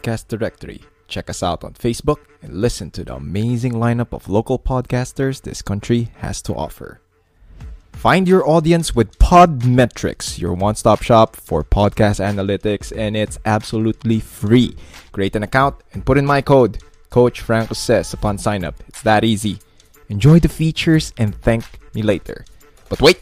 podcast directory. Check us out on Facebook and listen to the amazing lineup of local podcasters this country has to offer. Find your audience with Podmetrics, your one stop shop for podcast analytics, and it's absolutely free. Create an account and put in my code, Coach Franco says, upon sign up. It's that easy. Enjoy the features and thank me later. But wait,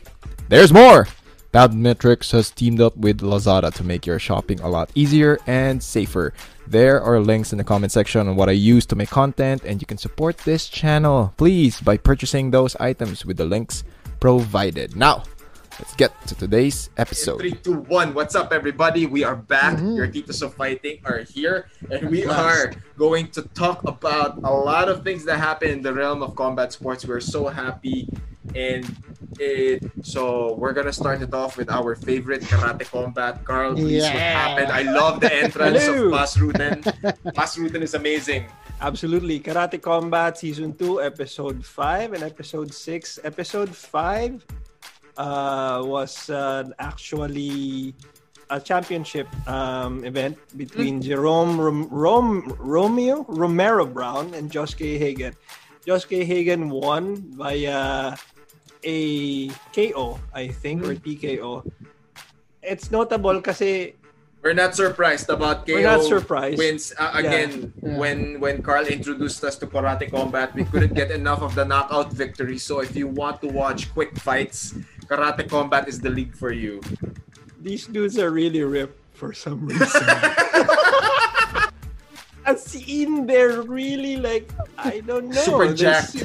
there's more! Podmetrics has teamed up with Lazada to make your shopping a lot easier and safer. There are links in the comment section on what I use to make content, and you can support this channel, please, by purchasing those items with the links provided. Now, let's get to today's episode. Three, two, one. What's up, everybody? We are back. Mm-hmm. Your Titos of Fighting are here, and we are going to talk about a lot of things that happen in the realm of combat sports. We're so happy, and it. So we're gonna start it off with our favorite karate combat. Carl, please, what Yeah. happened? I love the entrance of Bas Ruten. Bas Ruten is amazing. Absolutely. Karate Combat Season 2, Episode 5 and Episode 6. Episode 5 uh, was uh, actually a championship um, event between Jerome Rom- Rom- Romeo Romero Brown and Josuke Hagen. Josuke Hagen won via a KO, I think, or TKO. It's notable kasi We're not surprised about KO We're not surprised. wins. Uh, again, Yeah. when when Carl introduced us to Karate Combat, we couldn't get enough of the knockout victory. So if you want to watch quick fights, Karate Combat is the league for you. these dudes are really ripped for some reason. As in, they're really like, I don't know. Super jacked.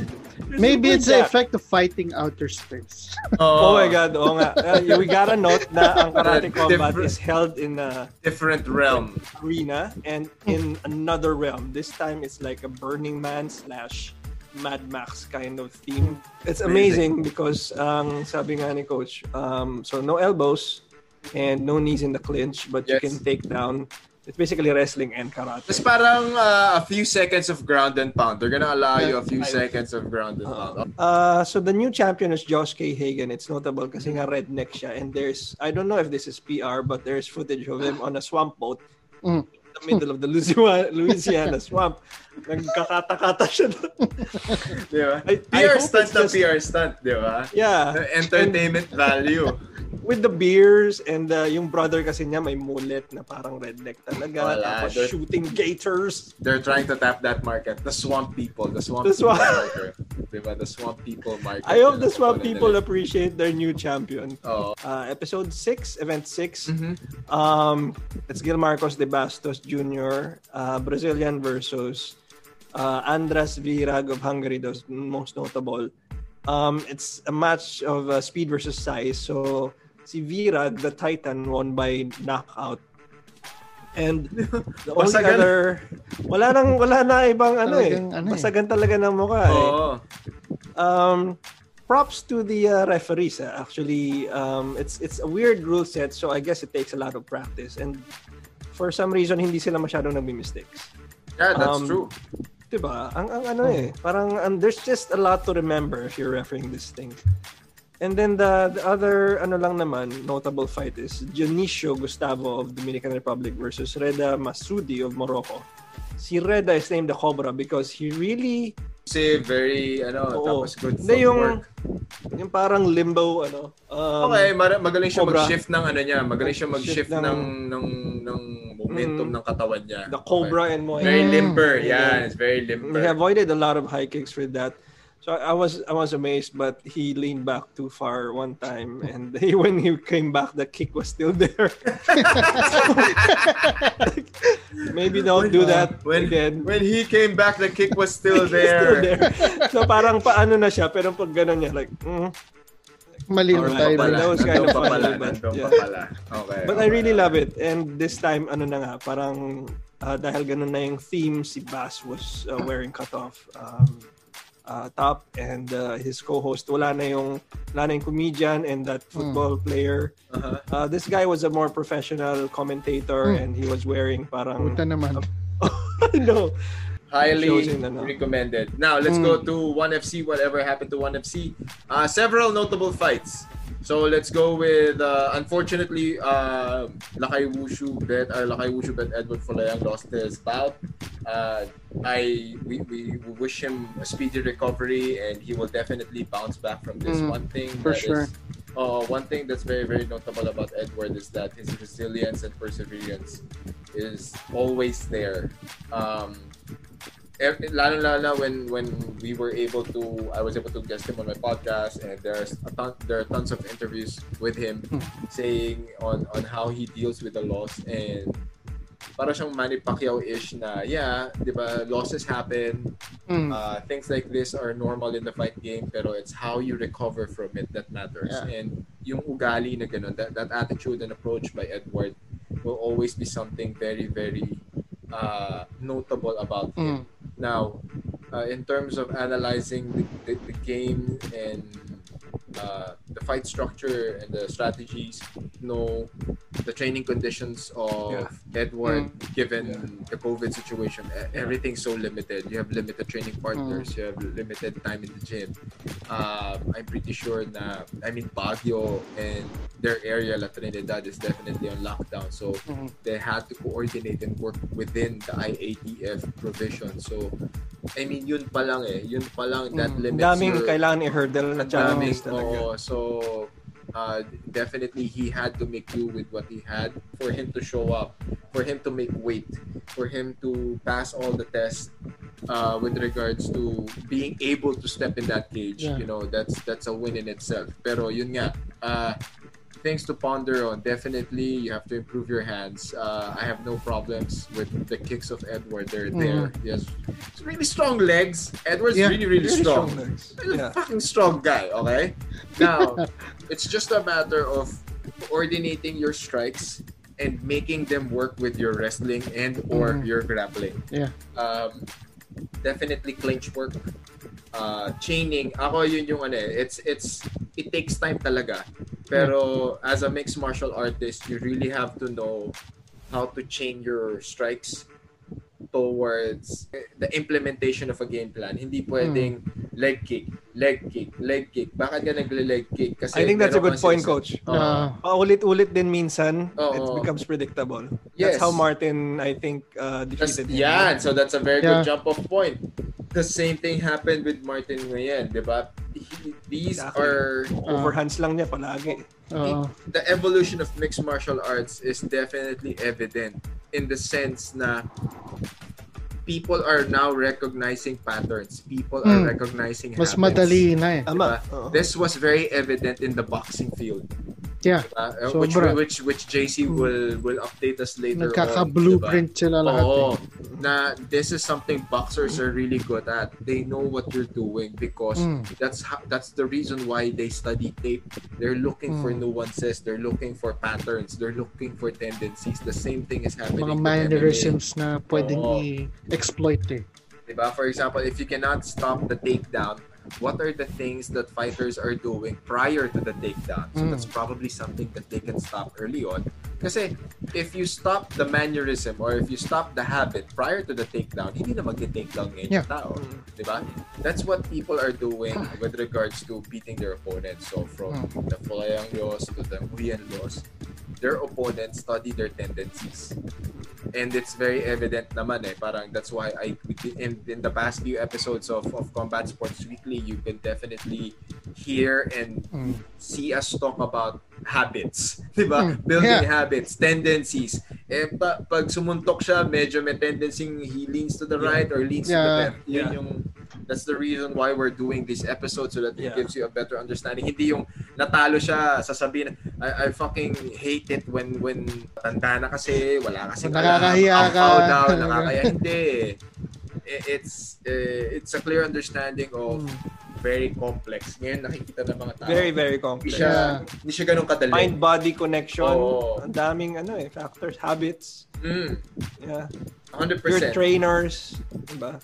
Maybe it's the effect of fighting outer space. Oh my God, oo nga. Uh, we gotta note na ang karate combat different- is held in a Different realm. arena and in another realm. This time it's like a Burning Man slash Mad Max kind of theme. It's amazing because ang sabi nga ni coach, um, so no elbows and no knees in the clinch, but you Yes. can take down. It's basically wrestling and karate. It's parang uh, a few seconds of ground and pound. They're gonna allow you a few seconds of ground and pound. Uh, so the new champion is Josh K. Hagen. It's notable kasi nga redneck siya. And there's, I don't know if this is PR, but there's footage of him on a swamp boat Mm. Middle of the Louisiana, Louisiana swamp. Nagkakata-kata siya doon. Di ba? I- I PR hope stunt na just- PR stunt, di ba? Yeah. The Entertainment value. With the beers and uh, yung brother kasi niya may mullet na parang redneck talaga. Wala, Tapos shooting gators. They're trying to tap that market. The swamp people. The swamp The people swamp- market. Diba? The swamp people market. I hope the swamp people nila. appreciate their new champion. Oo. Uh, episode 6, event 6. Mhm. Um, it's Gil Marcos de Bastos Jr., uh, Brazilian versus uh, Andras Virag of Hungary, those most notable. Um, it's a match of uh, speed versus size. So, si Virag, the Titan, won by knockout. And the only Basagan. other... Wala nang, wala na ibang ano eh. Ano eh. Basagan talaga ng mukha eh. Oo. Um, props to the uh, referees. ah. Actually, um, it's it's a weird rule set, so I guess it takes a lot of practice. And for some reason, hindi sila masyadong nagmi-mistakes. Yeah, that's Um, true. Diba? Ang, ang ano eh, parang um, there's just a lot to remember if you're refereeing this thing. And then the, the other ano lang naman notable fight is Dionisio Gustavo of Dominican Republic versus Reda Masudi of Morocco. Si Reda is named the Cobra because he really Kasi very, ano, Oo. tapos good Hindi yung footwork. Yung parang limbo ano. Um, Okay, magaling siya Cobra. mag-shift ng ano niya. Magaling siya mag-shift Shift ng- ng, ng, ng momentum Mm. ng katawan niya. The Cobra and Muay Okay. Very limber. Yeah. Yeah, it's very limber. He avoided a lot of high kicks with that. So I was I was amazed, but he leaned back too far one time, and he, when he came back, the kick was still there. Maybe don't do that when, again. when he came back, the kick was still It's still there. there. So parang paano na siya, pero pag gano'n niya, like, mm. Malino Alright, tayo. but dun. that was kind of funny, but yeah. Okay. But I okay. really love it. And this time, ano na nga, parang uh, dahil ganun na yung theme, si Bass was uh, wearing cutoff um, uh, top and uh, his co-host, wala na yung, wala na yung comedian and that football player. Uh-huh. Uh, this guy was a more professional commentator Hmm. and he was wearing parang... Puta naman. no. Highly Shows in the no. recommended. Now, let's Mm. go to 1FC, whatever happened to 1FC. Uh, several notable fights. So let's go with uh, unfortunately uh, Lakay Wushu bet or Lakay Wushu bet Edward Folayang lost his bout. Uh, I we, we wish him a speedy recovery and he will definitely bounce back from this. Mm, one thing for that sure. is- uh, one thing that's very very notable about Edward is that his resilience and perseverance is always there. Um, lalo lalo when when we were able to I was able to guest him on my podcast and there's a ton, there are tons of interviews with him saying on on how he deals with the loss and para siyang Manny Pacquiao-ish na yeah, 'di ba, losses happen, Mm. uh, things like this are normal in the fight game pero it's how you recover from it that matters Yeah. and yung ugali na ganun that, that attitude and approach by Edward will always be something very very uh, notable about him Mm. now uh, in terms of analyzing the, the, the game and uh, the fight structure and the strategies no the training conditions of Yeah. Edward Mm. given the COVID situation everything's so limited you have limited training partners Mm. you have limited time in the gym um, I'm pretty sure na I mean Baguio and their area La Trinidad is definitely on lockdown so Mm. they had to coordinate and work within the IATF provision so I mean yun pa lang eh yun pa lang that Mm. Limits daming your kailangan i-hurdle na daming challenges talaga. oo. so uh, definitely he had to make do with what he had for him to show up for him to make weight for him to pass all the tests uh, with regards to being able to step in that cage Yeah. you know that's that's a win in itself pero yun nga uh, things to ponder on definitely you have to improve your hands uh, I have no problems with the kicks of Edward they're there he has really strong legs Edward's Yeah. really really, Really strong, strong legs. He's a Yeah. fucking strong guy, okay? Now, it's just a matter of coordinating your strikes and making them work with your wrestling and or Mhm. your grappling. Yeah. Um, definitely clinch work. Uh, chaining, ako yun yung ano eh, it's, it's, it takes time talaga. Pero as a mixed martial artist, you really have to know how to chain your strikes towards the implementation of a game plan. Hindi pwedeng leg kick, leg kick, leg kick. Bakit ka nagle-leg kick? Kasi I think that's a good point, sinas- coach. Uh, Paulit-ulit din minsan, Oo. it becomes predictable. Yes. That's how Martin, I think, uh, defeated him. yan, so that's a very good Yeah. jump off point. The same thing happened with Martin Nguyen, di ba? He- These Exactly. are Overhands lang niya palagi. uh, the evolution of mixed martial arts is definitely evident in the sense na people are now recognizing patterns. People are Mm. recognizing mas habits. madali na eh. Tama. Diba? Oo. This was very evident in the boxing field. Yeah. Uh, uh, which, Sobra. which which JC will will update us later on. Nagkaka-blueprint sila diba? lahat. Oo, eh. na this is something boxers are really good at. They know what you're doing because Mm. that's how, that's the reason why they study tape. They're looking for Mm. nuances, they're looking for patterns, they're looking for tendencies. The same thing is happening Mga mannerisms na pwedeng Oo. i-exploit eh. Diba? For example, if you cannot stop the takedown, what are the things that fighters are doing prior to the takedown? So Mm. that's probably something that they can stop early on. Kasi if you stop the mannerism or if you stop the habit prior to the takedown, hindi na mag-takedown ngayon Yeah. yung tao. Mm. Diba? That's what people are doing with regards to beating their opponents. So from the Fulayang Yos to the Huyen Yos, their opponents study their tendencies. And it's very evident naman eh. Parang that's why I in, in the past few episodes of, of Combat Sports Weekly, you can definitely hear and Mm. see us talk about habits. Diba? Mm, Building yeah. habits, tendencies. Eh, pa, pag sumuntok siya, medyo may tendency he leans to the right or leans to the Yeah. left. Yun Yeah. yung That's the reason why we're doing this episode so that it Yeah. gives you a better understanding. Hindi yung natalo siya, sasabihin, I, I fucking hate it when when tanda na kasi, wala kasi Nakakahiya ka. daw, nakakaya. Hindi. It's eh, it's a clear understanding of Mm. very complex. Ngayon nakikita ng mga tao. Very, very hindi complex. siya, Yeah. hindi siya ganun kadali. Mind-body connection. Oo. Ang daming ano eh, factors, habits. Mm, Yeah. 100%. Your trainers. Diba?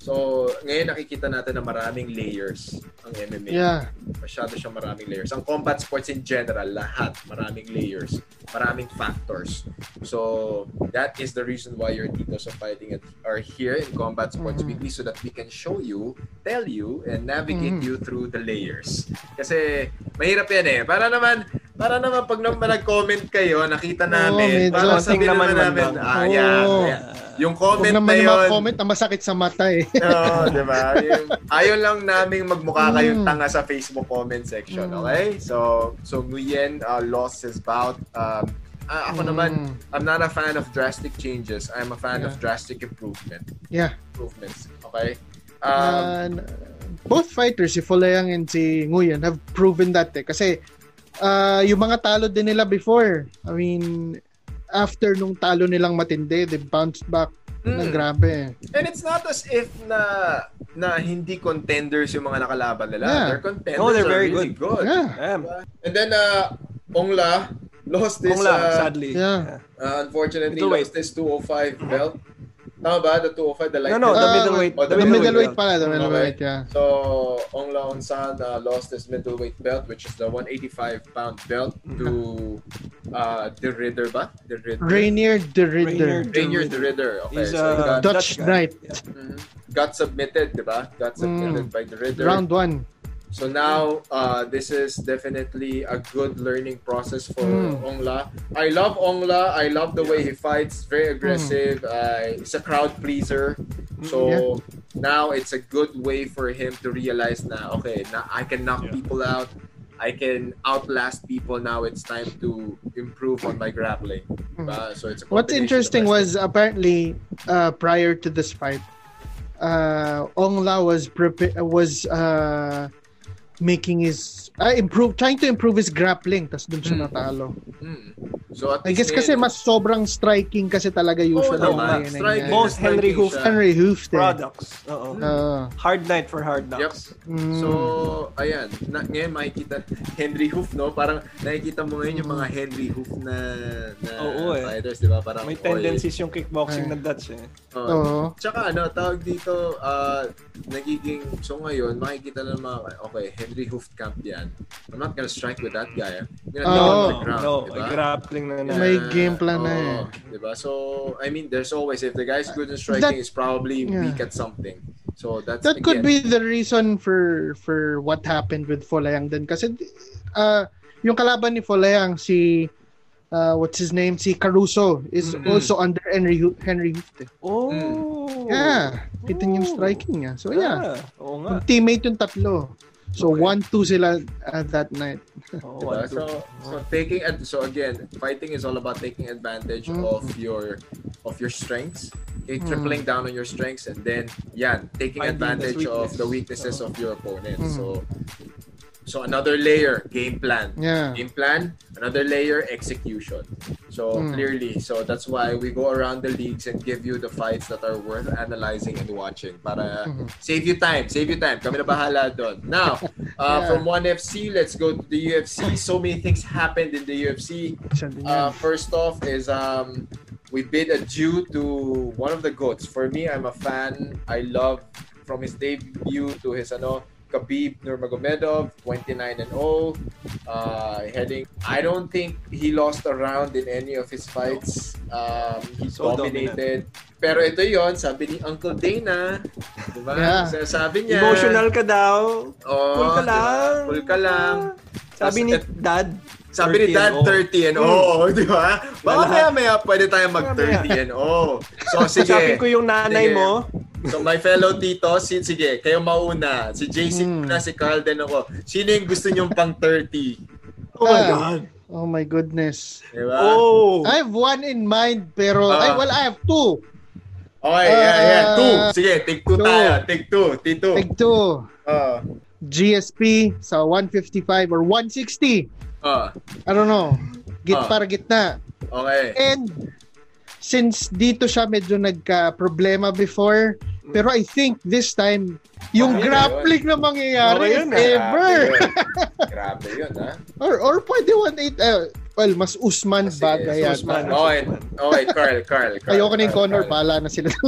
So, ngayon nakikita natin na maraming layers ang MMA. Yeah. Masyado siyang maraming layers. Ang combat sports in general, lahat, maraming layers, maraming factors. So, that is the reason why your Titos of Fighting it- are here in Combat Sports Mhm. Weekly so that we can show you, tell you, and navigate Mhm. you through the layers. Kasi, mahirap yan eh. Para naman, para naman pag naman nag-comment kayo, nakita namin, medyo- para sabihin naman laman man namin, ah, yan, Oo. yan. Yung Huwag comment na naman yung mga yun, comment na masakit sa mata eh. Oo, di ba? Ayaw lang naming magmukha kayong Mm. tanga sa Facebook comment section, Mm. okay? So, so Nguyen uh, lost his bout. Um, ah, ako naman, Mm. I'm not a fan of drastic changes. I'm a fan of Yeah. drastic improvement. Yeah. Improvements, okay? Um, And, both fighters, si Folayang and si Nguyen, have proven that eh. Kasi ah, yung mga talo din nila before, I mean, after nung talo nilang matindi, they bounced back na mm. grabe. And it's not as if na na hindi contenders yung mga nakalaban nila. Yeah. They're contenders. No, they're very really good. Yeah. Damn. And then, uh, Ongla lost this, Kung lang, uh, sadly. Yeah. Uh, unfortunately, Middleweight. lost this 205 belt. Tama ba? The 205, the light No, no, the middleweight. oh, The, the middleweight pala, the Okay. middleweight, yeah. So, Ong Laon San uh, lost his middleweight belt, which is the 185 pound belt, to uh, the Ridder ba? The Ridder. Rainier the Rainier Ridder. Rainier the Ridder. Okay, He's so a got, Dutch. Knight. Yeah. Mhm. got submitted, di ba? Got submitted by the Ridder. Round one. So now, uh, this is definitely a good learning process for Mm. Ongla. I love Ongla. I love the way he fights. Very aggressive. Uh, he's a crowd pleaser. So now it's a good way for him to realize now. okay, na I can knock Yeah. people out. I can outlast people. Now it's time to improve on my grappling. Diba? So it's a What's interesting of was apparently uh, prior to this fight, uh, Ongla was prepa- was uh, making his uh, improve trying to improve his grappling tas dun siya Mm. natalo. Mm. So at I guess kasi mas sobrang striking kasi talaga usually. Yung naman. Striking. niya. Most Henry Hoof. Henry Hooft eh. Products. Oo. Uh, Hard night for hard knocks. mm, So, ayan. Na, ngayon makikita Henry Hoof, no? Parang nakikita mo ngayon yung mga Henry Hoof na, na Oo, eh. fighters, di ba? Parang, May tendencies yung kickboxing Ay. na Dutch eh. oo. Oo. Tsaka ano, tawag dito, ah, nagiging, so ngayon, makikita na mga, okay, Henry Hoof camp yan. I'm not gonna strike with that guy. ah. I'm gonna to Oh, the ground, no, di may ba? grappling na na. May game plan na eh. oo, di ba? So, I mean, there's always, if the guy's good in striking, That- he's probably yeah. weak at something. So, that's, that could again, be the reason for for what happened with Folayang din kasi uh, yung kalaban ni Folayang si uh, what's his name si Caruso is Mm-mm. also under Henry Henry Hooft. eh. Oh. Yeah, kita niyo yung Oh. striking niya. So yeah, Ah, Oo nga. yung teammate yung tatlo. So Okay. 1-2 sila at that night. Oo, Diba? So, so taking ad- so again, fighting is all about taking advantage Mm. of your of your strengths. Okay, Mm. tripling down on your strengths and then yan, taking Finding the advantage of the weakness. weaknesses of your opponent. Mm. So so another layer, game plan. Yeah. Game plan, another layer, execution. So Mm. clearly, so that's why we go around the leagues and give you the fights that are worth analyzing and watching para Mhm. save you time, save you time. Kami na bahala doon. Now, uh, Yeah. from one FC, let's go to the UFC. So many things happened in the UFC. Uh, first off is um, we bid adieu to one of the goats. For me, I'm a fan. I love from his debut to his ano Khabib Nurmagomedov, 29 and 0. Uh, heading. I don't think he lost a round in any of his fights. Um, he So dominated. Pero ito yon sabi ni Uncle Dana, di ba? Yeah. Sabi niya, Emotional ka daw. Oh, Cool ka lang. Cool ka lang. Sabi Tas- ni et- Dad. Sabi ni 30 Dad, and oh. 30 and oh, di ba? Baka Lahat. maya maya pwede tayo mag 30 and oh. So sige. Sabi ko yung nanay Sige. mo. So my fellow tito, si, sige, kayo mauna. Si JC Hmm. na, si Carl din ako. Sino yung gusto nyong pang 30? Oh my Ah. God. Oh my goodness. Di ba? Oh. I have one in mind pero Ah. ay well I have two. Okay, yeah, yeah. Ah. Two. Sige, take two Two. tayo. Take two. Tito. Take two. Uh, GSP sa 155 or 160. Uh, I don't know. Git Ah. para gitna. okay. And since dito siya medyo nagka-problema before, pero I think this time, yung Okay, grappling na mangyayari, Okay yun, ah. ever. Grabe yun. Yun, ha? Or, or pwede 1-8, uh, Well, mas Usman Kasi, bagay mas yata. Usman. Okay, okay, Carl, Carl, Carl. Ayoko na yung Carl, Connor, Carl. bahala na sila.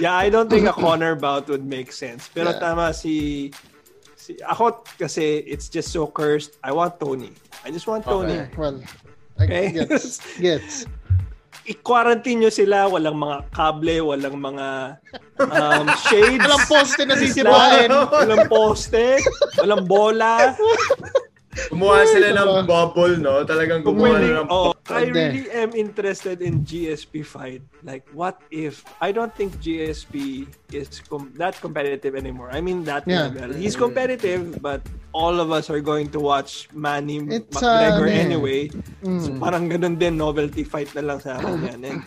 yeah, I don't think a Connor bout would make sense. Pero Yeah. tama si, si ako kasi it's just so cursed. I want Tony. I just want Tony. Eh, well, I Okay. gets. Gets. I-quarantine nyo sila, walang mga kable, walang mga um, shades. Walang poste na sisirain. walang poste, walang bola. Gumawa sila ng bubble, no? Talagang gumawa Really, na ng oh, I Pwede. really am interested in GSP fight. Like, what if? I don't think GSP is com- that competitive anymore. I mean, that Yeah. level. He's competitive, but all of us are going to watch Manny It's, McGregor uh, eh. anyway. Mm. So, parang ganun din, novelty fight na lang sa akin yan. And,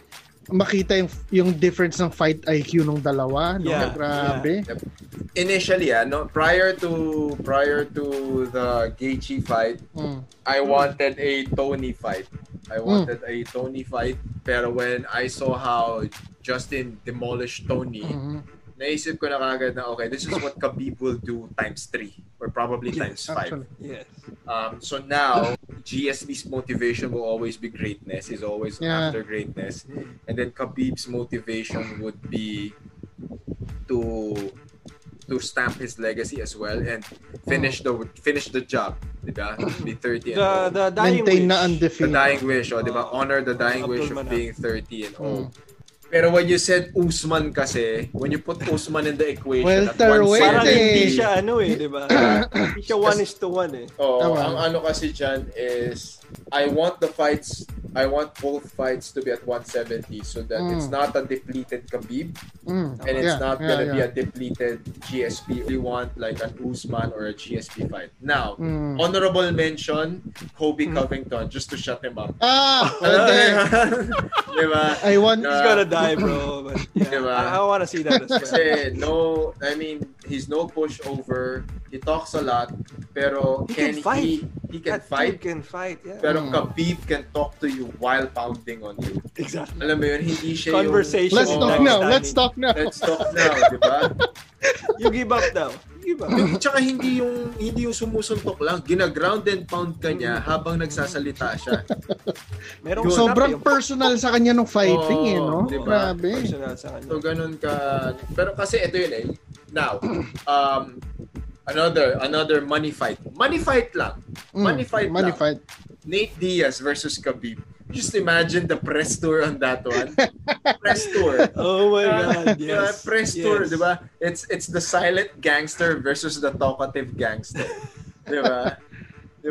Makita yung, yung difference ng fight IQ ng dalawa. No? Yeah, Grabe. Initially, ah, no? Prior to prior to the Gaethje fight, Mm. I wanted a Tony fight. I wanted a Tony fight. Pero when I saw how Justin demolished Tony, Mhm. Naisip ko na kagad na, okay, this is what Khabib will do times three or probably times five. Actually. yes. Um, so now, GSP's motivation will always be greatness. He's always Yeah. after greatness. And then Khabib's motivation would be to to stamp his legacy as well and finish the finish the job, diba? Be 30 and The, old. the dying Maintain wish. na The dying wish, oh, diba? Oh, Honor the dying Abdul wish of being 30 and old. Mm. Pero when you said Usman kasi, when you put Usman in the equation at Welterweight Parang 170, hindi eh. siya ano eh, di ba? hindi siya one is to one eh. Oo, Tama. ang ano kasi dyan is I want the fights I want both fights to be at 170 so that Mm. it's not a depleted Khabib Mm. and it's Yeah, not gonna be yeah. a depleted GSP. We want like an Usman or a GSP fight. Now, Mm. honorable mention, Kobe Covington, just to shut him up. Ah, Alam mo pwede. yun? Di ba? I want... Uh, He's gonna die, bro. But yeah, Diba? I, I wanna see that as well. Kasi no, I mean, he's no pushover. He talks a lot, pero He can can, fight. he he can That fight? can fight, yeah. Pero Mm. Khabib can talk to you while pounding on you. exactly. Alam mo yun, hindi siya Conversation. Let's Oo. talk now. Let's talk now. yung... Let's talk now, di ba? You give up now. You give up. Tsaka hindi yung hindi yung sumusuntok lang, gina-ground and pound ka niya habang nagsasalita siya. Merong Yun. Sobrang snap, personal sa kanya nung fighting eh, no? Diba? Grabe. yung personal sa kanya. So ganun ka pero kasi ito yun eh. Now, um another another money fight. Money fight lang. Mm, Money fight Money lang. fight. Nate Diaz versus Khabib. Just imagine the press tour on that one. press tour. Oh my Uh, God, uh, yes. press tour, yes. di ba? It's it's the silent gangster versus the talkative gangster. di ba?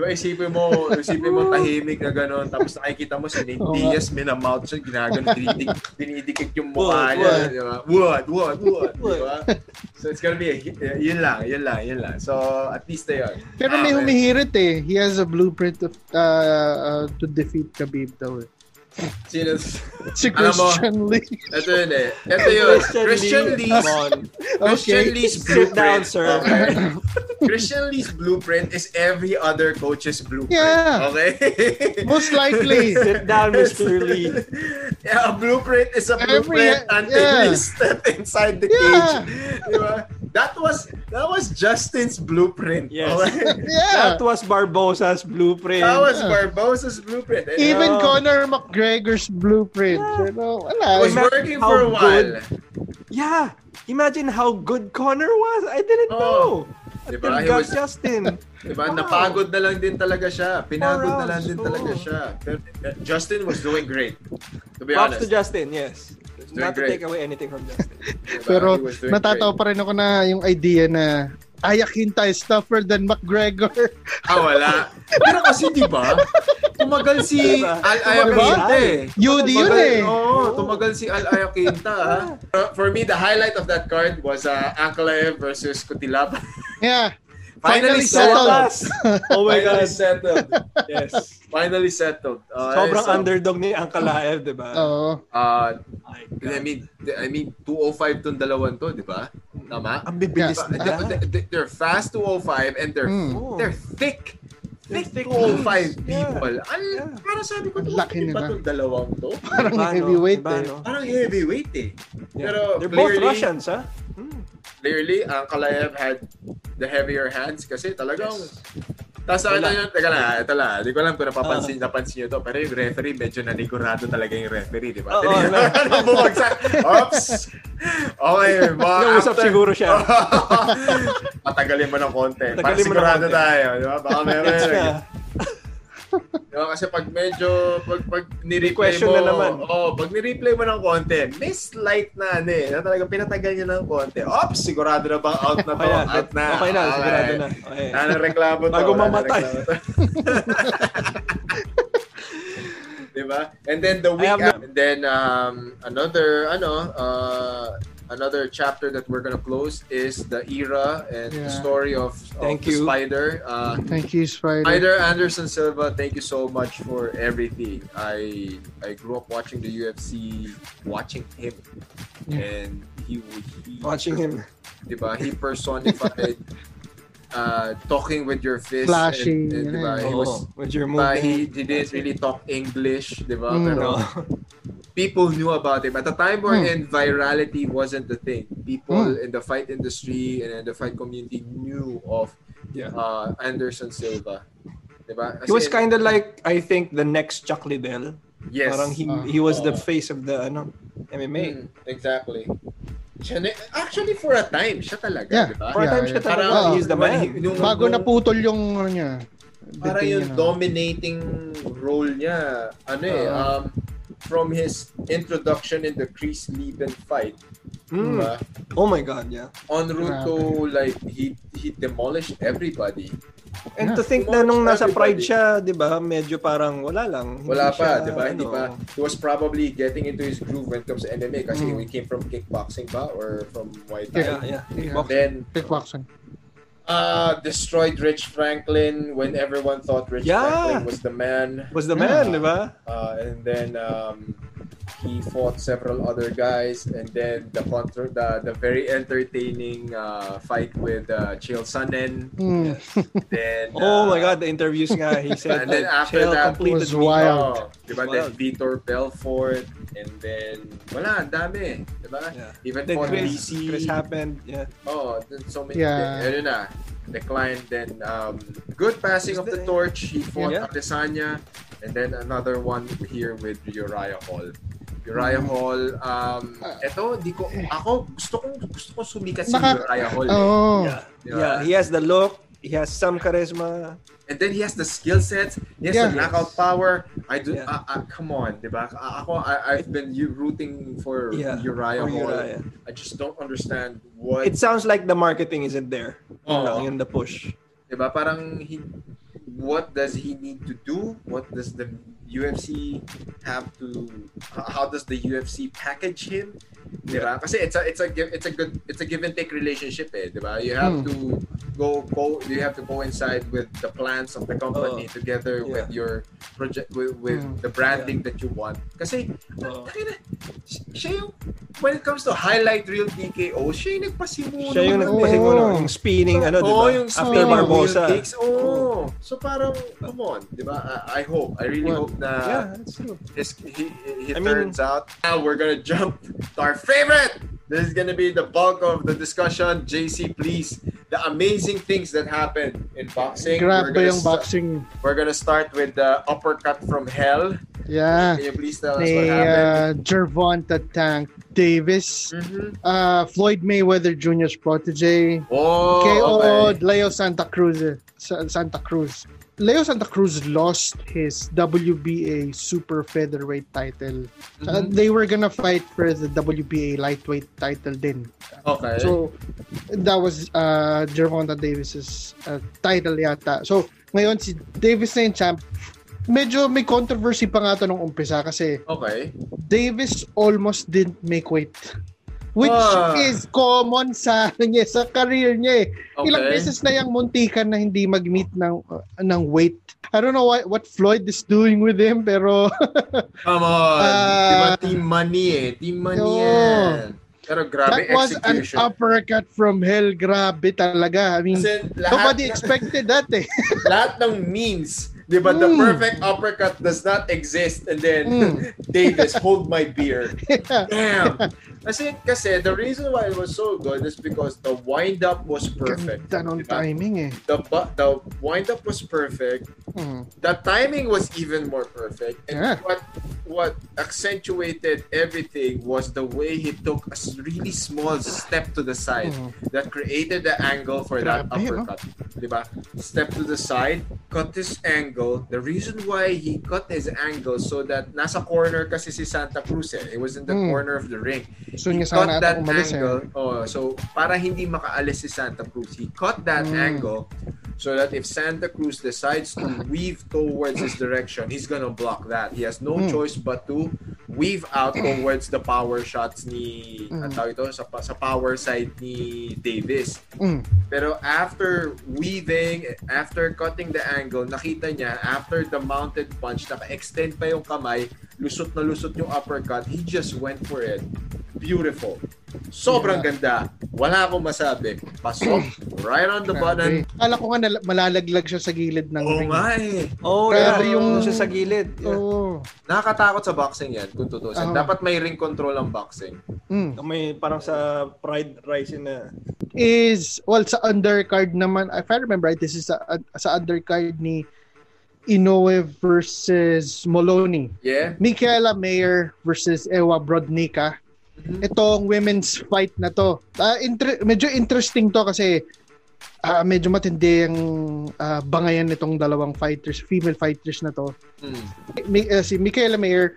Di ba, isipin mo, isipin mo tahimik na gano'n, tapos nakikita mo si Nate nga. Diaz, minamouth siya, ginagano, dinidik, dinidikit yung mukha niya, di ba? What? What? What? Di What? ba? So it's gonna be, a, yun lang, yun lang, yun lang. So, at least na yun. Pero may humihirit eh. He has a blueprint of, uh, uh, to defeat Khabib daw eh. Sino? Si Christian Lee. Ito yun eh. Ito yun. Christian Lee, Lee's, come on. Christian. Lee's Sit blueprint. down, sir. Okay. Christian Lee's blueprint is every other coach's blueprint. Yeah. Okay? Most likely. Sit down, Mr. Lee. Yeah, a blueprint is a Every- blueprint until yeah. you step inside the Yeah. cage. Diba? That was that was Justin's blueprint. Yes. Okay? Yeah. That was Barbosa's blueprint. That was Yeah. Barbosa's blueprint. And Even Oh. Conor McGregor's blueprint. Pero wala. it was eh. Imagine working for a while. Yeah. Imagine how good Connor was. I didn't Oh. know. Diba? He got was- Justin. Diba? Wow. Napagod na lang din talaga siya. Pinagod na lang din talaga siya. Pero, uh, Justin was doing great. To be Props honest. to Justin, yes. Not to take away anything from Justin. Diba? Pero natatawa pa rin ako na yung idea na Ayak Hinta is tougher than McGregor. Ah, wala. Pero kasi di ba? Tumagal si Diba? Al Ayaquinta si eh. Yun yun eh. Oo, tumagal si Al Ayaquinta. ah. Uh, For me, the highlight of that card was uh, Ankalaev versus Kutilab. Yeah. Finally Finally settled. settled. oh my Finally God. settled. Yes. Finally settled. Uh, Sobrang so, underdog ni Uncle Aev, di ba? Oo. Uh, My I mean, I mean 205 tong dalawan to, di ba? Tama? Ang bibilis Yeah. They- They're fast 205 and they're Mm. Oh. they're thick. They're Thick thick 205 dudes. people. Yeah. Ang, Yeah. parang sabi ko, Ang laki "Bakit ba nila." tong dalawang to? Parang Iba, no? heavyweight Iba, eh. no? Parang heavyweight eh. Yeah. Pero They're both clearly- Russians, ha? Hmm. Clearly, ang Kalaev had the heavier hands kasi talagang Yes. Tapos ito Wala. yun, teka lang, ah, ito lang. Hindi ko alam kung napapansin, Ah. napansin nyo to. Pero yung referee, medyo nanigurado talaga yung referee, di ba? Oo, na- ano, bumagsak. Oops! Okay, mga Nausap siguro siya. Patagalin mo ng konti. Para Patagalin mo ng sigurado konti. tayo, di ba? Baka meron Ba? Kasi pag medyo, pag, pag ni-replay mo, na naman. oh, pag ni-replay mo ng konti, may slight na, ano eh, na talagang pinatagal niya ng konti. Oops, sigurado na bang out na to? Okay na, out na. okay na, sigurado na. Okay. Nanareklamo to. Bago mamatay. diba? And then the week after, and then um, another ano uh, another chapter that we're gonna close is the era and the story of, of Thank the you. Spider. Uh, Thank you, Spider. Spider Anderson Silva, thank you so much for everything. I I grew up watching the UFC, watching him, Yeah. and he, he Watching him. diba? He personified uh, talking with your fist. Flashing, And, and, diba? yeah. He was, with your diba, he, he didn't really talk English, diba? Mm. Pero people knew about him. At the time where Mm. in virality wasn't the thing. People Mm. in the fight industry and in the fight community knew of Yeah. uh, Anderson Silva. Diba? He was kind of like, I think, the next Chuck Liddell. yes. Parang he, Ah. he was the face of the ano, MMA. Mm, exactly. Siya na- actually, for a time, siya talaga, Yeah. diba? For a Yeah, time siya yeah. talaga. Parang- He's the man. he- nung- Bago nung- naputol yung ano niya. Para bibig yung dominating role niya, ano eh, Oo. um, from his introduction in the Chris Lieben fight, Mm. diba? Oh my God, yeah. On route to, like, he he demolished everybody. And Yeah. to think na nung nasa Everybody. Pride siya, di ba, medyo parang wala lang. Hindi Wala pa, di ba? Hindi ano, pa. He was probably getting into his groove when it comes to MMA kasi Mm. we came from kickboxing ba or from Muay Thai. yeah. Yeah. Kickboxing. Then, Kickboxing. Uh, destroyed Rich Franklin when everyone thought Rich Yeah. Franklin was the man. Was the Yeah. man, ba? Uh, and then um, he fought several other guys, and then the contra- the, the very entertaining uh, fight with uh, Chael Sonnen. Mm. Then Oh uh, my God, the interviews guy. he said And then after Chael that completed was me. wild. Oh, diba? Then Wild. Vitor Belfort, and then wala, ang dami, diba? Yeah. Even Then for Chris, DC. Chris happened, yeah. Oh, then so many. Yeah. Then, ayun na. Declined. Then um, good passing of the torch. He fought Yeah. Adesanya, and then another one here with Uriah Hall. Uriah Mm. Hall. Um, eto, di ko. Ako gusto kong gusto kong sumikat si Naka- Uriah Hall. eh. Oh. Yeah. Diba? Yeah, he has the look, he has some charisma. And then he has the skill sets. He has Yeah. the knockout power. I do. Yeah. Uh, uh, come on, diba? A- Ako, I, I've been rooting for Yeah, Uriah for Hall. Uriah. I just don't understand what. It sounds like the marketing isn't there. Oo. lang, yun the push. Diba? Parang he, what does he need to do? What does the UFC have to how does the UFC package him? Diba? Kasi it's a it's a it's a good it's a give and take relationship eh, diba? You have Hmm. to go go you have to coincide with the plans of the company Oo. together Yeah. with your project with, with Hmm. the branding that you want. Kasi si- siya yung when it comes to highlight reel TKO, siya yung nagpasimuno. Siya yung nun nagpasimulo, Oo. yung spinning, ano, di ba? yung After spinning Barbosa. wheel kicks. Oo. So parang, come on, di ba? I, I hope, I really Well, hope na Yeah, that's true. his, he, he I mean- turns out. Now we're gonna jump to our favorite. This is gonna be the bulk of the discussion. JC, please. The amazing things that happened in boxing. Grabe gonna yung boxing. We're gonna start with the uppercut from hell. Yeah. Can you please tell us what happened? uh, Gervonta Tank Davis. Mhm. Uh, Floyd Mayweather Jr.'s protege. Oh, KO okay. Leo Santa Cruz. Sa- Santa Cruz. Leo Santa Cruz lost his WBA super featherweight title. Uh, Mhm. they were gonna fight for the WBA lightweight title din. Okay. So that was uh Gervonta Davis's uh, title yata. So ngayon si Davis na yung champ. Medyo may controversy pa nga to nung umpisa kasi okay. Davis almost didn't make weight. Which Ah. is common sa ano niya, sa career niya eh. Okay. Ilang beses na yung muntikan na hindi mag-meet ng uh, ng weight. I don't know what, what Floyd is doing with him pero Come on. Ah. Di ba team money eh. Team money Oo. yan. Pero grabe that was an uppercut from hell. Grabe talaga. I mean, Kasi nobody na- expected that eh. lahat ng memes Di ba? The Mm. perfect uppercut does not exist. And then, Mm. Davis, hold my beer. Yeah. Damn. Kasi, kasi, the reason why it was so good is because the wind-up was perfect. Ganda nung Diba? timing eh. The, the wind-up was perfect. Mm. The timing was even more perfect. And Yeah. what what accentuated everything was the way he took a really small step to the side Mm. that created the angle for that Grabe, no? uppercut. Diba? Step to the side, cut his angle. The reason why he cut his angle so that nasa corner kasi si Santa Cruz eh. It was in the Mm. corner of the ring. Gusto niya sana that ata umalis eh. angle. Oh, so para hindi makaalis si Santa Cruz, he cut that Mm. angle so that if Santa Cruz decides to weave towards his direction, he's gonna block that. He has no Mm. choice but to weave out towards the power shots ni Mm. ang tawag ito, sa, sa power side ni Davis. Mm. Pero after weaving, after cutting the angle, nakita niya, after the mounted punch, naka-extend pa yung kamay, lusot na lusot yung uppercut, he just went for it. Beautiful. Sobrang ganda. Wala akong masabi. Pasok. Right on the button. Grabe. Akala ko nga nal- malalaglag siya sa gilid ng Oh ring. my. Oh, Grabe yeah. yung- yung siya sa gilid. Yeah. Oo. Nakakatakot sa boxing yan, kung tutusin. Oo. Dapat may ring control ang boxing. Mm. May parang sa Pride Rising na Is, well, sa undercard naman, if I remember right, this is sa, sa undercard ni Inoue versus Moloney. Yeah? Michaela Mayer versus Ewa Brodnika. Itong women's fight na to. Ah, inter- medyo interesting to kasi ah, medyo matindi ang ah, bangayan nitong dalawang fighters, female fighters na to. Mm. Mi- uh, si Michaela Mayer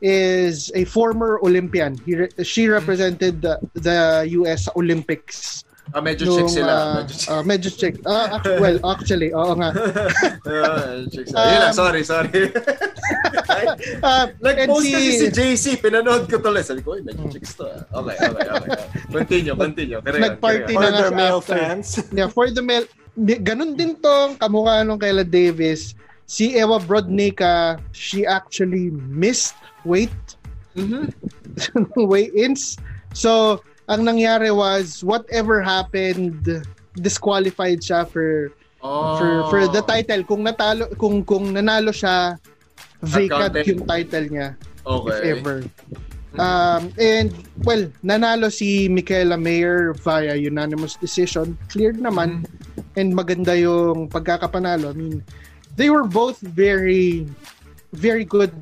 is a former Olympian. He re- she represented the, the US Olympics. Ah, medyo Nung, chick sila. ah, medyo chick. ah, medyo chick. Ah, act- well, actually, oo nga. Ah, chick sila. Yun lang, Um, sorry, sorry. Ah, Nag-post kasi si JC, pinanood ko tuloy. Sabi ko, "Uy, medyo chicks to. ah." Okay, okay, okay. Continue, continue. Carry on, Nag-party carry for on. na nga the male after. fans. Yeah, for the male, ganun din tong kamukha nung Kayla Davis. Si Ewa Brodnika, she actually missed weight Mhm. weigh-ins. So, ang nangyari was whatever happened disqualified siya for Oh. for for the title kung natalo kung kung nanalo siya vacant yung title niya Okay. if ever. Um, and, well, nanalo si Michaela Mayer via unanimous decision. Clear naman. And maganda yung pagkakapanalo. I mean, they were both very, very good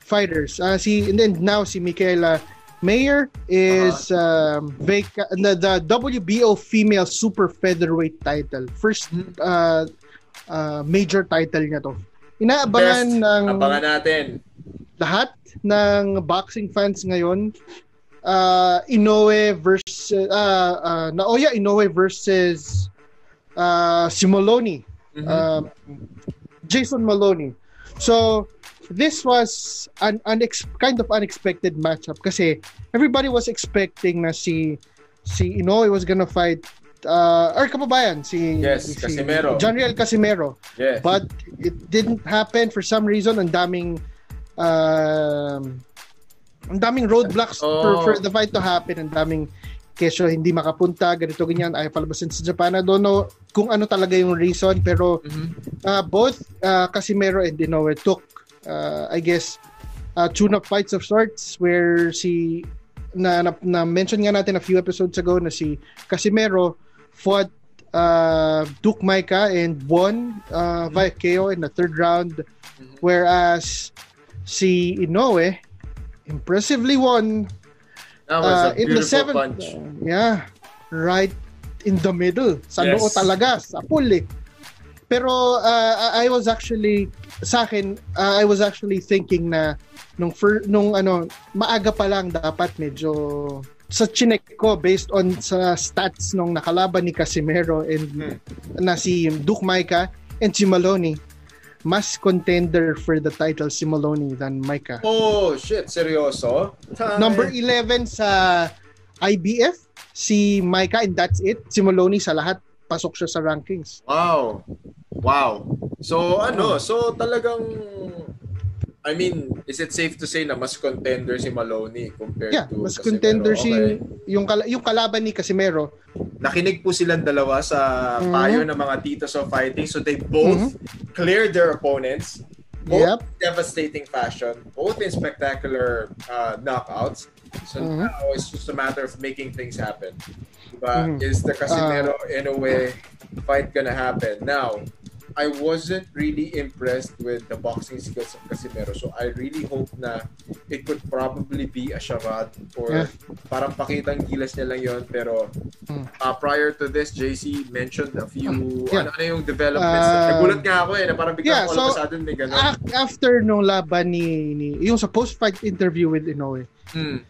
fighters. Uh, si, and then now si Michaela Mayer is um, vaca- the, the WBO female super featherweight title. First uh, uh, major title niya to. Best. Inaabangan ng Abangan natin. lahat ng boxing fans ngayon uh Inoue versus uh, uh Naoya Inoue versus uh si Maloney Mhm. uh, Jason Maloney so this was an unex- kind of unexpected matchup kasi everybody was expecting na si si Inoue was gonna fight uh, or kababayan si, Yes, si Casimero. John Riel Casimero yes. But it didn't happen for some reason. Ang daming um, ang daming roadblocks Oh. for, for the fight to happen. Ang daming kesyo hindi makapunta, ganito ganyan, ayaw palabasin sa Japan. I don't know kung ano talaga yung reason pero Mhm. uh, both uh, Casimero and Inoue took uh, I guess uh, tune-up fights of sorts where si na, na, na mention nga natin a few episodes ago na si Casimero fought uh, Duke Maika and won uh, via KO in the third round Mhm. whereas si Inoue impressively won uh, in the seventh punch. uh, yeah right in the middle sa Yes. noo talaga sa pool eh pero uh, I was actually sa akin uh, I was actually thinking na nung fir- nung ano maaga pa lang dapat medyo sa chinek ko based on sa stats nung nakalaban ni Casimero and Hmm. na si Duke Maika and si Maloney mas contender for the title si Maloney than Maika. Oh, shit. Seryoso? Number 11 sa IBF, si Micah and that's it. Si Maloney sa lahat, pasok siya sa rankings. Wow. Wow. So, ano, so talagang I mean, is it safe to say na mas contender si Maloney compared Yeah, to mas Casimero? contender si Okay. yung kala, yung kalaban ni Casimero. Nakinig po silang dalawa sa Mhm. payo ng mga titos of fighting. So they both cleared their opponents. Both Yep. in devastating fashion. Both in spectacular uh, knockouts. So Mhm. now it's just a matter of making things happen. Diba? Mhm. Is the Casimero Uh, in a way fight gonna happen? Now, I wasn't really impressed with the boxing skills of Casimero. So I really hope na it could probably be a charade or Yeah. parang pakitang gilas niya lang yon pero Mm. uh, prior to this, JC mentioned a few Yeah. ano, ano yung developments. Uh, Nagulat nga ako eh, na parang biglang yeah, all of a so, sudden may ganun. After nung laban ni, ni yung sa post-fight interview with Inoue, Mm.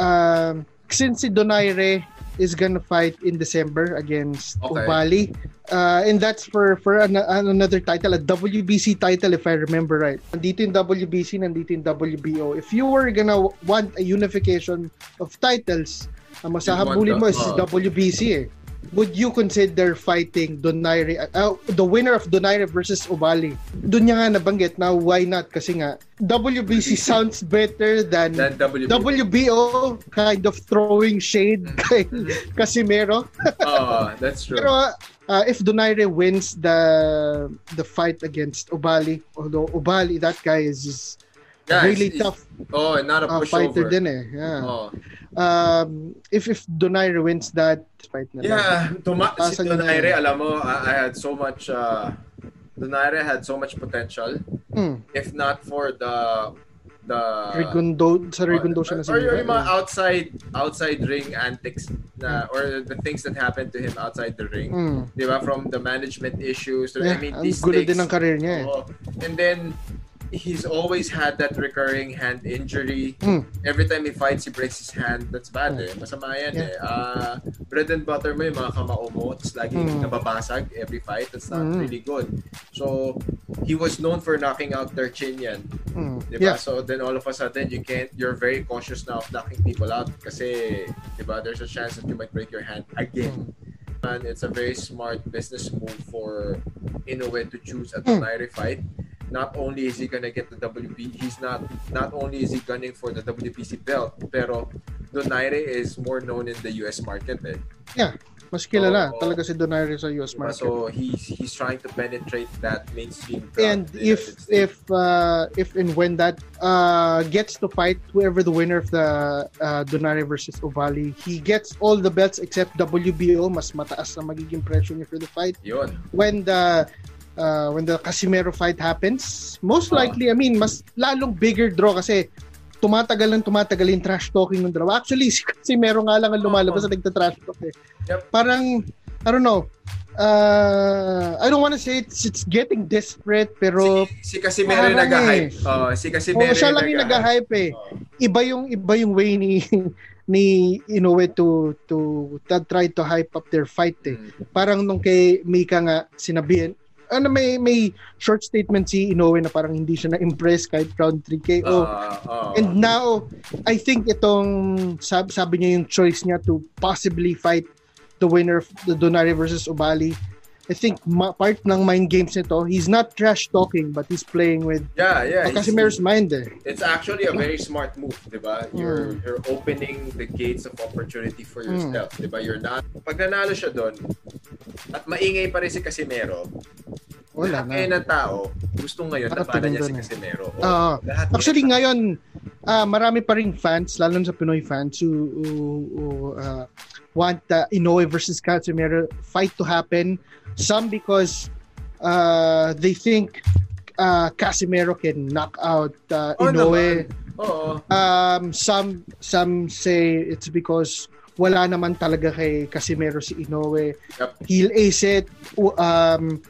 um, since si Donaire is gonna fight in December against Okay. Ubali, uh, and that's for for an, an- another title, a WBC title if I remember right. Nandito yung WBC, nandito yung WBO. If you were gonna want a unification of titles, ang masahabulin mo is uh, WBC eh. Would you consider fighting Donaire, uh, the winner of Donaire versus Ubali? Doon niya nga nabanggit na why not kasi nga WBC sounds better than Then WB. WBO kind of throwing shade Mm. kay Casimero. oh, that's true. Pero uh, if Donaire wins the the fight against Ubali, although Ubali, that guy is just Yeah, really it's- tough oh, not a uh, fighter pushover. din eh. Yeah. Oh. Um, if if Donaire wins that fight na lang. Yeah, tuma- si Donaire, eh. alam mo, I, I had so much uh, Donaire had so much potential Hmm. if not for the the Rigundo, sa Rigundo siya na or, or yung mga outside outside ring antics na or the things that happened to him outside the ring. Hmm. Di ba? From the management issues. to- Yeah, I mean, ang these gulo things. din ng career niya eh. Oo. And then, he's always had that recurring hand injury. Mm. Every time he fights, he breaks his hand. That's bad eh. Masama yan Yeah. eh. Uh, bread and butter mo yung mga kamao mo. Tapos laging Mm. nababasag every fight. That's not Mm. really good. So, he was known for knocking out their chin yan. Hmm. Diba? Yeah. So then all of a sudden you can't you're very cautious now of knocking people out kasi diba there's a chance that you might break your hand again. And it's a very smart business move for Inoue to choose a Donaire fight. Not only is he gonna get the WB, he's not not only is he gunning for the WBC belt, pero Donaire is more known in the US market eh. Mas kilala Oo. talaga si Donaire sa US Diba? market. So he's he's trying to penetrate that mainstream crowd. and if if uh, if and when that uh, gets to fight whoever the winner of the uh, Donaire versus Ovali, he gets all the belts except WBO. Mas mataas na magiging pressure niya for the fight. yun. When the uh, when the Casimero fight happens, most Ah. likely, I mean, mas lalong bigger draw kasi tumatagal ng tumatagal yung trash talking ng dalawa. Actually, si Casimero nga lang ang lumalabas Oo. sa nagta-trash talk eh. Yep. Parang, I don't know, uh, I don't wanna say it's, it's getting desperate, pero si, si Casimero yung nag-hype. eh. Oh, si Casimero Oo, siya lang yung nag-hype eh. Oh. Iba yung iba yung way ni ni Inoue to to, to try to hype up their fight eh. Mm. Parang nung kay Mika nga sinabihan, ano may may short statement si Inoue na parang hindi siya na-impress kahit round 3 KO. Ah, ah. And now, I think itong sab sabi niya yung choice niya to possibly fight the winner of the Donaire versus Ubali. I think ma- part ng mind games nito, he's not trash talking but he's playing with yeah, yeah. uh, Casimero's mind eh. it's actually a very smart move, 'di ba? You're Mm. you're opening the gates of opportunity for Mm. yourself, 'di ba? You're not pag nanalo siya doon at maingay pa rin si Casimero. Wala na. ngayon ng tao, gusto ngayon Nakatingin labanan niya si eh. Casimero. Oo, Oo. lahat Actually ngayon- ngayon, ah marami pa ring fans, lalo na sa Pinoy fans who, who, who, uh, want the Inoue versus Casimiro fight to happen. Some because uh, they think uh, Casimiro can knock out uh, Inoue. Um, some some say it's because wala naman talaga kay Casimiro si Inoue. Yep. He'll ace it. Um,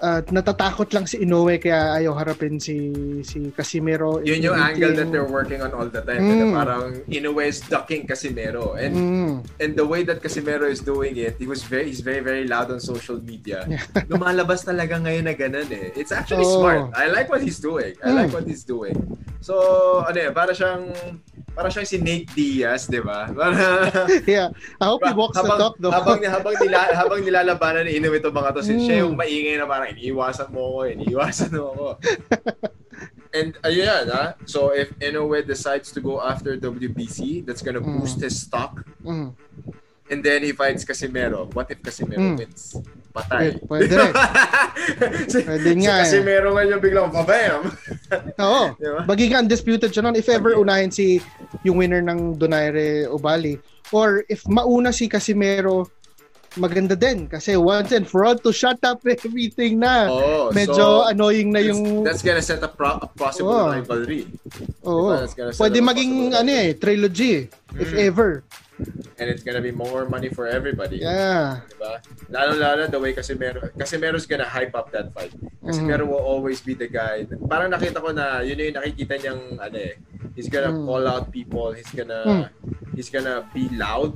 uh, natatakot lang si Inoue kaya ayaw harapin si si Casimiro. Yun yung If angle that they're working on all the time. Mm. Parang in a way is ducking Casimero. And Mm. and the way that Casimero is doing it, he was very he's very very loud on social media. Lumalabas talaga ngayon na ganun eh. It's actually Oo. smart. I like what he's doing. I like Mm. what he's doing. So, ano eh, para siyang para siyang si Nate Diaz, 'di ba? Yeah. I hope he walks the habang, talk though. habang habang nila habang nilalabanan ni Inoue itong mga to, Mm. siya yung maingay na parang iniiwasan mo ako, iniiwasan mo ako. and ayan, ah. So if Inoue decides to go after WBC, that's gonna Mm. boost his stock. Mm. And then he fights Casimero. What if Casimero Mm. wins? Patay. Pwede- pwede rin. Pwede nga eh. Casimero ngayon biglang babam. Oo. Diba? Magiging undisputed siya nun if ever unahin si yung winner ng Donaire Obali. Or if mauna si Casimero, maganda din. Kasi once and for all to shut up everything na. Oh, Medyo so, annoying na yung... That's gonna set a, pro- a possible Oo. rivalry. Oo. Diba? Gonna set Pwede maging ano eh, trilogy eh, if Mm. ever. And it's gonna be more money for everybody. Yeah. Diba? Lalo-lalo the way Casimero, Casimero's gonna hype up that fight. Casimero Mm-hmm. will always be the guy. Parang nakita ko na yun yung nakikita niyang ano eh. He's gonna Mm. call out people. He's gonna Mm. he's gonna be loud,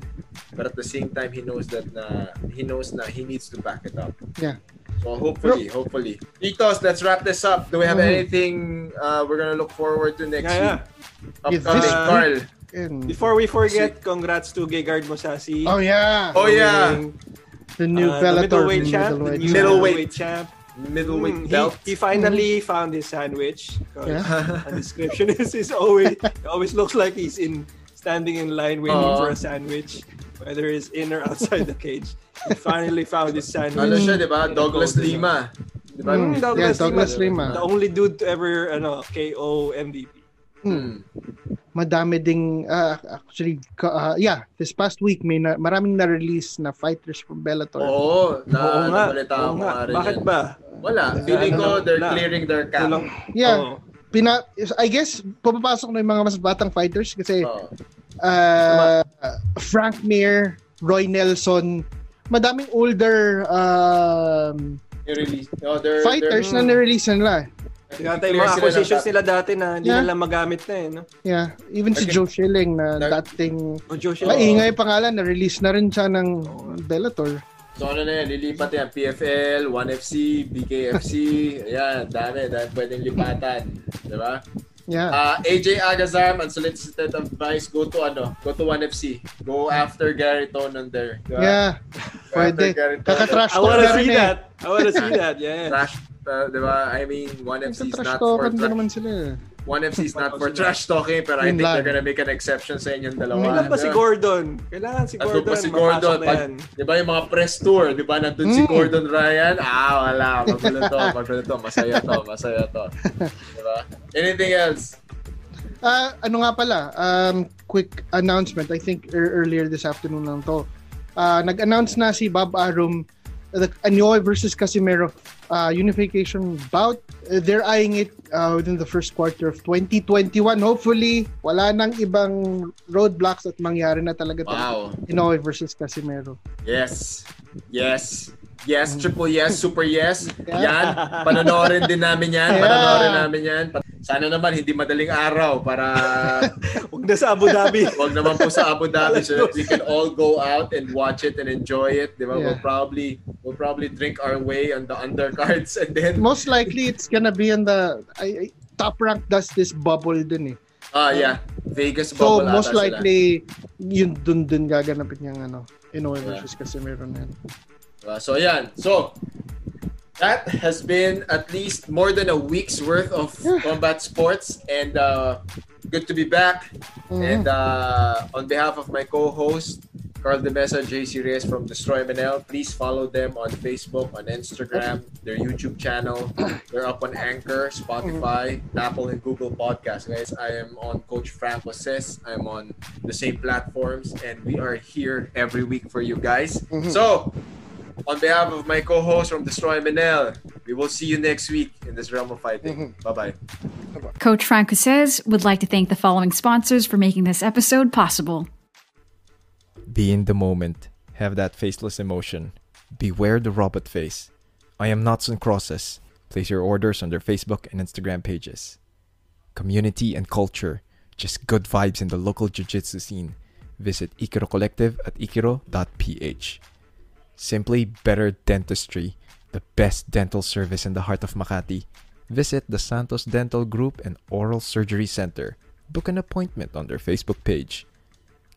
but at the same time he knows that na he knows na he needs to back it up. Yeah. So hopefully, hopefully. Titos, let's wrap this up. Do we have Mhm. anything uh, we're gonna look forward to next Yeah, yeah. week? Upcoming, this- Carl. And, Before we forget, congrats to Gegard Mosasi. oh yeah. Oh yeah, The new uh, the Bellator middleweight champ. The middleweight new champ. Middleweight. middleweight champ. middleweight Mm, belt. He, he finally found his sandwich. Yeah. The description is, is always always looks like he's in standing in line waiting Aw. for a sandwich, whether it's in or outside the cage. He finally found his sandwich. ano siya, di ba? In a Douglas Lima. Di ba? Mm, Douglas yeah, Douglas Lima. Lima. The only dude to ever ano, KO MVP. Hmm. Madami ding uh, actually ka- uh, yeah, this past week may na, maraming na-release na fighters from Bellator. Oo, na, Oo nga. nabalita oo ko nga. Bakit yan. ba? Wala. Feeling ko Ano, they're wala. clearing their cap. Kulang. Yeah, Oo. pina I guess pumapasok na yung mga mas batang fighters kasi Oo. uh, Frank Mir, Roy Nelson, madaming older um, I-release. Oh, they're, fighters they're, na nirelease na nila. Yung mga acquisitions nila dati na hindi Yeah. nila magamit na eh. No? Yeah, even si. Joe Schilling na Dar- dating O Joshua. maingay pangalan, na-release na rin siya ng Bellator. So ano na yan, lilipat yan. PFL, 1FC, BKFC, ayan, dami, dami pwedeng lipatan. Diba? Yeah. Uh, AJ Agazam, unsolicited advice, go to ano, go to 1FC. Go after Gary Tonon there. Diba? yeah. Go after Pwede. Kaka-trash I wanna see eh. that. I wanna see that. Yeah. Trash, uh, diba? I mean, 1FC is not for trash. naman sila. eh. 1FC is not for trash talking, pero I think they're gonna make an exception sa inyong dalawa. Kailan ba si? Gordon? Kailangan si Gordon. pa si Gordon. Pag, di ba yung mga press tour, di ba nandun si Mm. Gordon Ryan? Ah, wala. Magulo to, magulo to. Masaya to, masaya to. Di ba? Anything else? Ah, ano nga pala, um, quick announcement. I think ear- earlier this afternoon lang to. Ah, nag-announce na si Bob Arum the Anyoy versus Casimiro uh, unification bout. Uh, they're eyeing it uh, within the first quarter of 2021. Hopefully, wala nang ibang roadblocks at mangyari na talaga. Wow. Inoue versus Casimiro. Yes. Yes. Yes, triple yes, super yes. Yan. Panonoodin din namin yan. Yeah. Panonoodin namin yan. Sana naman hindi madaling araw para Huwag na sa Abu Dhabi. wag naman po sa Abu Dhabi so that we can all go out and watch it and enjoy it. Di ba? Yeah. We'll probably we'll probably drink our way on the undercards and then Most likely, it's gonna be in the... I, I- top rank does this bubble din eh. ah yeah, Vegas So, bubble most ata sila. likely, yun dun dun gaganapin yung ano, Inoue Yeah. versus Casimiro na yan. Uh, so yan. So that has been at least more than a week's worth of combat sports and uh, good to be back. Mhm. And uh, on behalf of my co-host Carl De Mesa and JC Reyes from Destroy Manel, please follow them on Facebook, on Instagram, their YouTube channel. They're up on Anchor, Spotify, Apple, and Google Podcasts. Guys, I am on Coach Franco Says. I'm on the same platforms, and we are here every week for you guys. So, on behalf of my co-host from Destroy Manel, we will see you next week in this realm of fighting. Mm-hmm. Bye bye. Coach Franco says would like to thank the following sponsors for making this episode possible. Be in the moment. Have that faceless emotion. Beware the robot face. I am Knots and Crosses. Place your orders on their Facebook and Instagram pages. Community and culture. Just good vibes in the local jiu-jitsu scene. Visit Ikiro Collective at ikiro.ph. Simply Better Dentistry. The best dental service in the heart of Makati. Visit the Santos Dental Group and Oral Surgery Center. Book an appointment on their Facebook page.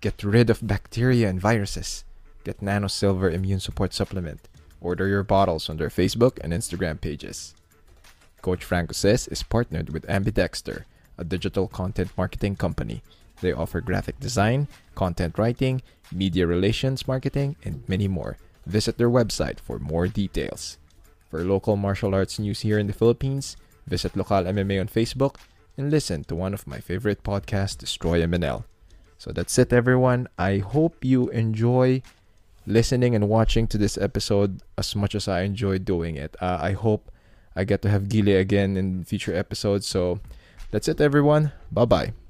Get rid of bacteria and viruses. Get Nano Silver Immune Support Supplement. Order your bottles on their Facebook and Instagram pages. Coach Franco says is partnered with Ambidexter, a digital content marketing company. They offer graphic design, content writing, media relations marketing, and many more. Visit their website for more details. For local martial arts news here in the Philippines, visit Local MMA on Facebook and listen to one of my favorite podcasts, Destroy MNL. So that's it, everyone. I hope you enjoy listening and watching to this episode as much as I enjoy doing it. Uh, I hope I get to have Gile again in future episodes. So that's it, everyone. Bye bye.